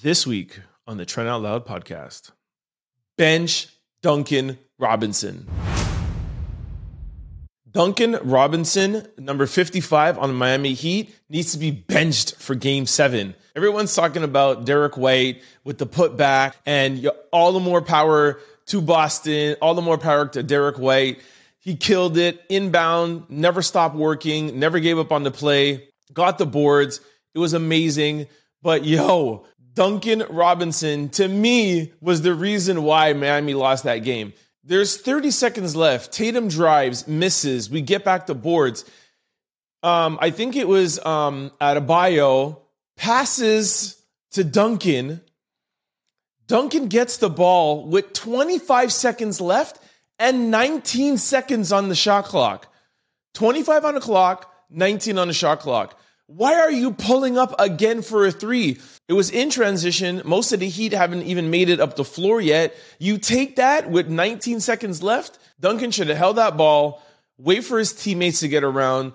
This week on the Trent Out Loud podcast, bench Duncan Robinson. Duncan Robinson, number 55 on the Miami Heat, needs to be benched for game seven. Everyone's talking about Derrick White with the putback and all the more power to Boston, all the more power to Derrick White. He killed it inbound, never stopped working, never gave up on the play, got the boards. It was amazing. But yo, Duncan Robinson, to me, was the reason why Miami lost that game. There's 30 seconds left. Tatum drives, misses. We get back to boards. Um, I think it was um, Adebayo passes to Duncan. Duncan gets the ball with 25 seconds left and 19 seconds on the shot clock. 25 on the clock, 19 on the shot clock. Why are you pulling up again for a three? It was in transition. Most of the Heat haven't even made it up the floor yet. You take that with 19 seconds left. Duncan should have held that ball, wait for his teammates to get around.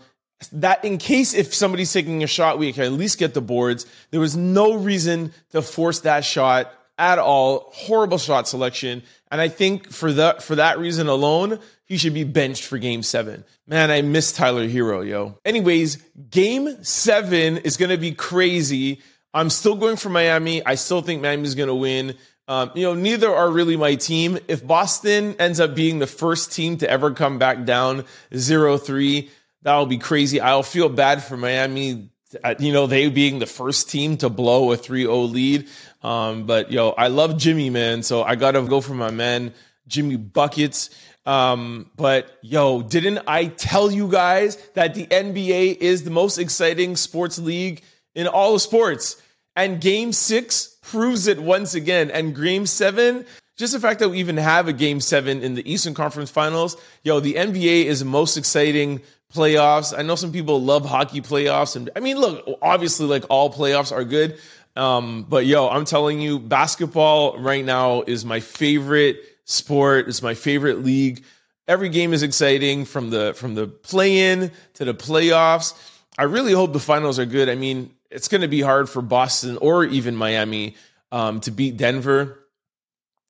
That in case if somebody's taking a shot, we can at least get the boards. There was no reason to force that shot at all. Horrible shot selection. And I think for that for that reason alone, he should be benched for game seven. Man, I miss Tyler Herro, yo. Anyways, game seven is gonna be crazy. I'm still going for Miami. I still think Miami's to win. Um, you know, neither are really my team. If Boston ends up being the first team to ever come back down 0 3, that'll be crazy. I'll feel bad for Miami, you know, they being the first team to blow a 3 0 lead. Um, but, yo, I love Jimmy, man. So I got to go for my man, Jimmy Buckets. Um, but yo, didn't I tell you guys that the NBA is the most exciting sports league in all of sports? And game six proves it once again. And game seven, just the fact that we even have a game seven in the Eastern Conference Finals, yo, the NBA is the most exciting playoffs. I know some people love hockey playoffs. And I mean, look, obviously, like all playoffs are good. Um, but yo, I'm telling you, basketball right now is my favorite sport. It's my favorite league. Every game is exciting from the from the play in to the playoffs. I really hope the finals are good. I mean, it's going to be hard for Boston or even Miami um, to beat Denver.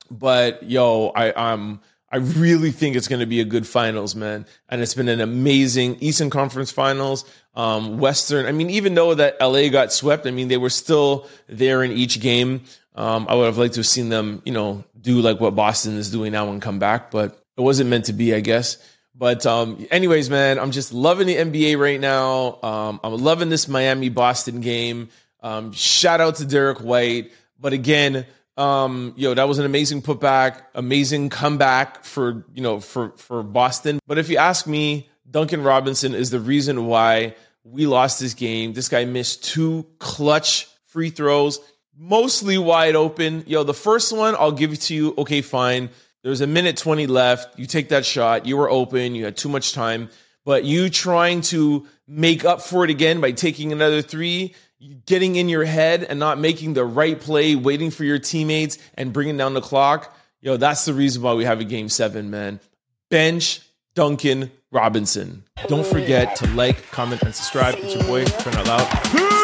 But yo, I um I really think it's going to be a good finals, man. And it's been an amazing Eastern Conference Finals, um, Western. I mean, even though that LA got swept, I mean they were still there in each game. Um, I would have liked to have seen them, you know, do like what Boston is doing now and come back, but it wasn't meant to be, I guess. But um, anyways, man, I'm just loving the NBA right now. Um, I'm loving this Miami Boston game. Um, shout out to Derrick White. But again, um, yo, that was an amazing putback, amazing comeback for you know for for Boston. But if you ask me, Duncan Robinson is the reason why we lost this game. This guy missed two clutch free throws, mostly wide open. Yo, the first one I'll give it to you. Okay, fine. There's a minute 20 left. You take that shot. You were open. You had too much time. But you trying to make up for it again by taking another three, getting in your head and not making the right play, waiting for your teammates and bringing down the clock. Yo, that's the reason why we have a game seven, man. Bench Duncan Robinson. Don't forget to like, comment, and subscribe. It's your boy, Trent Out Loud.